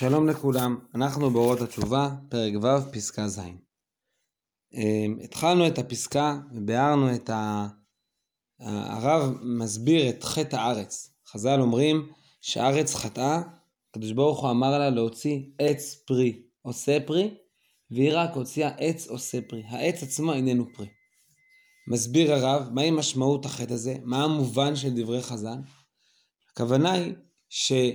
שלום לכולם, אנחנו באורות התשובה, פרק ו', פסקה ז'. אמ, התחלנו את הפסקה וביארנו את ה... הרב מסביר את חטא הארץ. חז"ל אומרים שהארץ חטאה, הקדוש ברוך הוא אמר לה להוציא עץ פרי עושה פרי, והיא רק הוציאה עץ עושה פרי. העץ עצמו איננו פרי. מסביר הרב מהי משמעות החטא הזה, מה המובן של דברי חז"ל. הכוונה היא שה...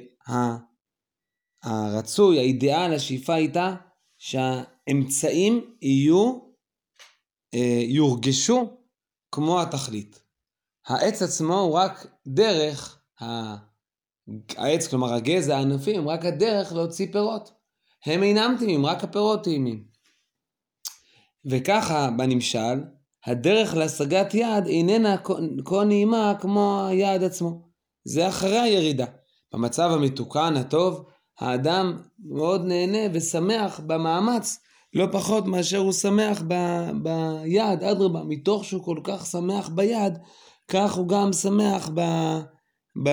הרצוי, האידיאל, השאיפה הייתה שהאמצעים יהיו, אה, יורגשו כמו התכלית. העץ עצמו הוא רק דרך, העץ, כלומר הגזע, הענפים, הם רק הדרך להוציא פירות. הם אינם טעימים, רק הפירות טעימים. וככה, בנמשל, הדרך להשגת יעד איננה כה נעימה כמו היעד עצמו. זה אחרי הירידה. במצב המתוקן, הטוב, האדם מאוד נהנה ושמח במאמץ לא פחות מאשר הוא שמח ב, ביד, אדרבה, מתוך שהוא כל כך שמח ביד, כך הוא גם שמח ב, ב,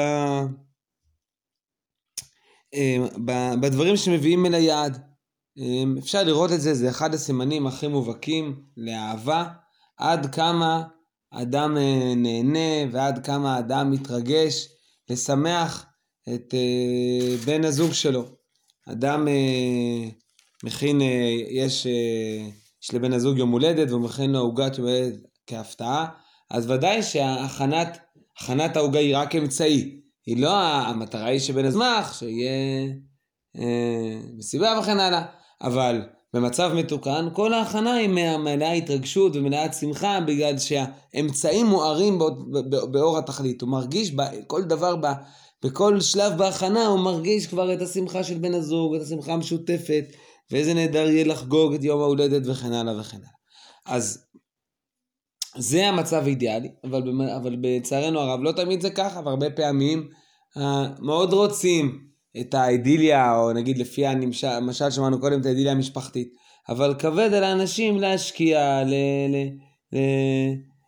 אה, ב, בדברים שמביאים אל היעד. אה, אפשר לראות את זה, זה אחד הסימנים הכי מובהקים לאהבה, עד כמה אדם אה, נהנה ועד כמה אדם מתרגש לשמח את אה, בן הזוג שלו. אדם אה, מכין, אה, יש, אה, יש לבן הזוג יום הולדת והוא מכין לו עוגת יום הולדת כהפתעה, אז ודאי שהכנת העוגה היא רק אמצעי. היא לא, המטרה היא שבן הזמח, שיהיה אה, מסיבה וכן הלאה. אבל במצב מתוקן, כל ההכנה היא מלאה התרגשות ומלאה שמחה, בגלל שהאמצעים מוארים באור התכלית. הוא מרגיש כל דבר בכל שלב בהכנה הוא מרגיש כבר את השמחה של בן הזוג, את השמחה המשותפת, ואיזה נהדר יהיה לחגוג את יום ההולדת וכן הלאה וכן הלאה. אז זה המצב האידיאלי, אבל, אבל בצערנו הרב לא תמיד זה ככה, והרבה פעמים uh, מאוד רוצים את האידיליה, או נגיד לפי המשל שמענו קודם את האידיליה המשפחתית, אבל כבד על האנשים להשקיע, ל, ל, ל,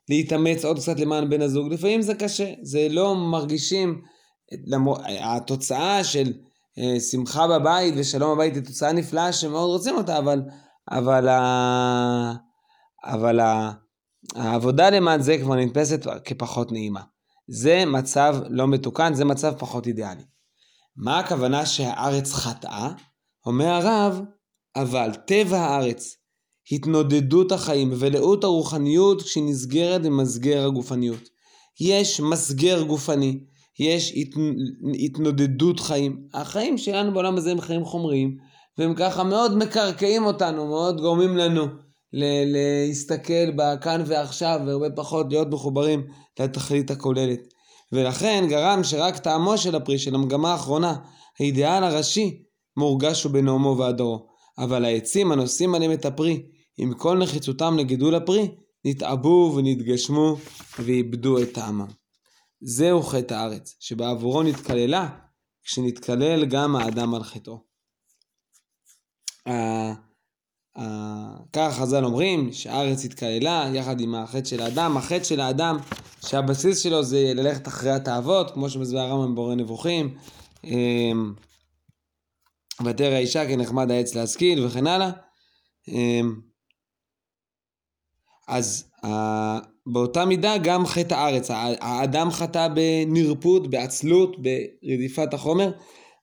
להתאמץ עוד קצת למען בן הזוג, לפעמים זה קשה, זה לא מרגישים התוצאה של אה, שמחה בבית ושלום בבית היא תוצאה נפלאה שמאוד רוצים אותה, אבל, אבל, אבל העבודה למען זה כבר נתפסת כפחות נעימה. זה מצב לא מתוקן, זה מצב פחות אידיאלי. מה הכוונה שהארץ חטאה? אומר הרב, אבל טבע הארץ, התנודדות החיים ולאות הרוחניות כשהיא נסגרת במסגר הגופניות. יש מסגר גופני, יש הת... התנודדות חיים. החיים שלנו בעולם הזה הם חיים חומריים, והם ככה מאוד מקרקעים אותנו, מאוד גורמים לנו ל- להסתכל בכאן ועכשיו, והרבה פחות להיות מחוברים לתכלית הכוללת. ולכן גרם שרק טעמו של הפרי, של המגמה האחרונה, האידיאל הראשי, מורגש הוא בנאומו והדורו. אבל העצים הנושאים עליהם את הפרי, עם כל נחיצותם לגידול הפרי, נתעבו ונתגשמו ואיבדו את טעמם. זהו חטא הארץ, שבעבורו נתקללה, כשנתקלל גם האדם על חטאו. כך חז"ל אומרים שהארץ התקללה יחד עם החטא של האדם. החטא של האדם שהבסיס שלו זה ללכת אחרי התאוות, כמו שמסביר הרמב"ם בורא נבוכים. אמ, ותרא האישה כנחמד העץ להשכיל וכן הלאה. אז באותה מידה גם חטא הארץ, האדם חטא בנרפות, בעצלות, ברדיפת החומר,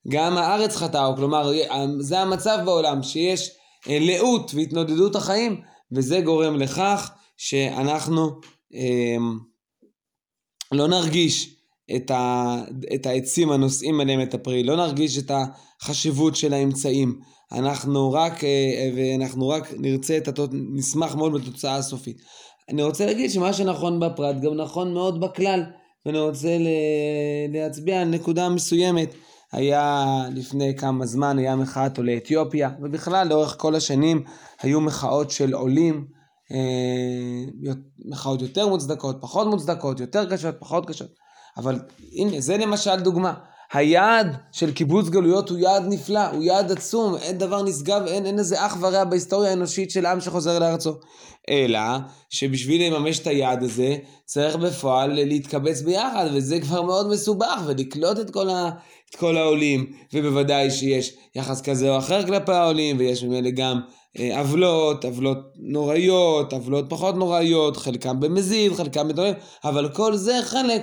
גם הארץ חטאה, כלומר זה המצב בעולם שיש אה, לאות והתנודדות החיים וזה גורם לכך שאנחנו אה, לא נרגיש את, ה, את העצים הנושאים עליהם את הפרי, לא נרגיש את החשיבות של האמצעים, אנחנו רק, אה, ואנחנו רק נרצה את, התוצ... נשמח מאוד בתוצאה הסופית. אני רוצה להגיד שמה שנכון בפרט גם נכון מאוד בכלל, ואני רוצה להצביע על נקודה מסוימת. היה לפני כמה זמן, היה מחאת עולי אתיופיה, ובכלל לאורך כל השנים היו מחאות של עולים, אה, מחאות יותר מוצדקות, פחות מוצדקות, יותר קשות, פחות קשות. אבל הנה, זה למשל דוגמה. היעד של קיבוץ גלויות הוא יעד נפלא, הוא יעד עצום, אין דבר נשגב, אין, אין איזה אח ורע בהיסטוריה האנושית של עם שחוזר לארצו. אלא שבשביל לממש את היעד הזה, צריך בפועל להתקבץ ביחד, וזה כבר מאוד מסובך, ולקלוט את כל, ה, את כל העולים, ובוודאי שיש יחס כזה או אחר כלפי העולים, ויש ממילא גם עוולות, עוולות נוראיות, עוולות פחות נוראיות, חלקם במזיד, חלקם בדברים, אבל כל זה חלק,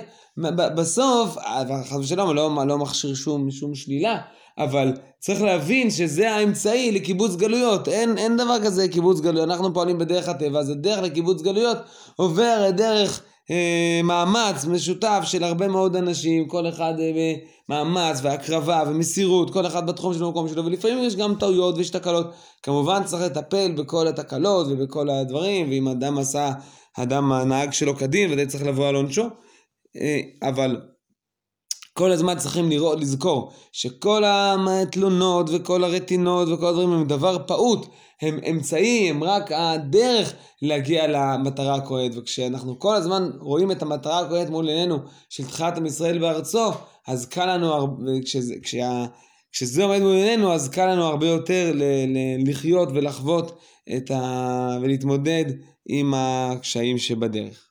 בסוף, חס ושלום, לא, לא מכשיר שום, שום שלילה, אבל צריך להבין שזה האמצעי לקיבוץ גלויות, אין, אין דבר כזה קיבוץ גלויות, אנחנו פועלים בדרך הטבע, אז הדרך לקיבוץ גלויות עובר דרך אה, מאמץ משותף של הרבה מאוד אנשים, כל אחד אה, מאמץ והקרבה ומסירות, כל אחד בתחום של המקום שלו, ולפעמים יש גם טעויות ויש תקלות. כמובן צריך לטפל בכל התקלות ובכל הדברים, ואם אדם עשה, אדם הנהג שלו כדין, ודאי צריך לבוא על עונשו, אה, אבל כל הזמן צריכים לראות, לזכור שכל התלונות וכל הרטינות וכל הדברים הם דבר פעוט, הם אמצעי, הם רק הדרך להגיע למטרה הכהנת. וכשאנחנו כל הזמן רואים את המטרה הכהנת מול עינינו של תחיית עם ישראל בארצו, אז קל לנו, כשזה, כשה, כשזה עומד מול עינינו, אז קל לנו הרבה יותר ל, ל, לחיות ולחוות ה, ולהתמודד עם הקשיים שבדרך.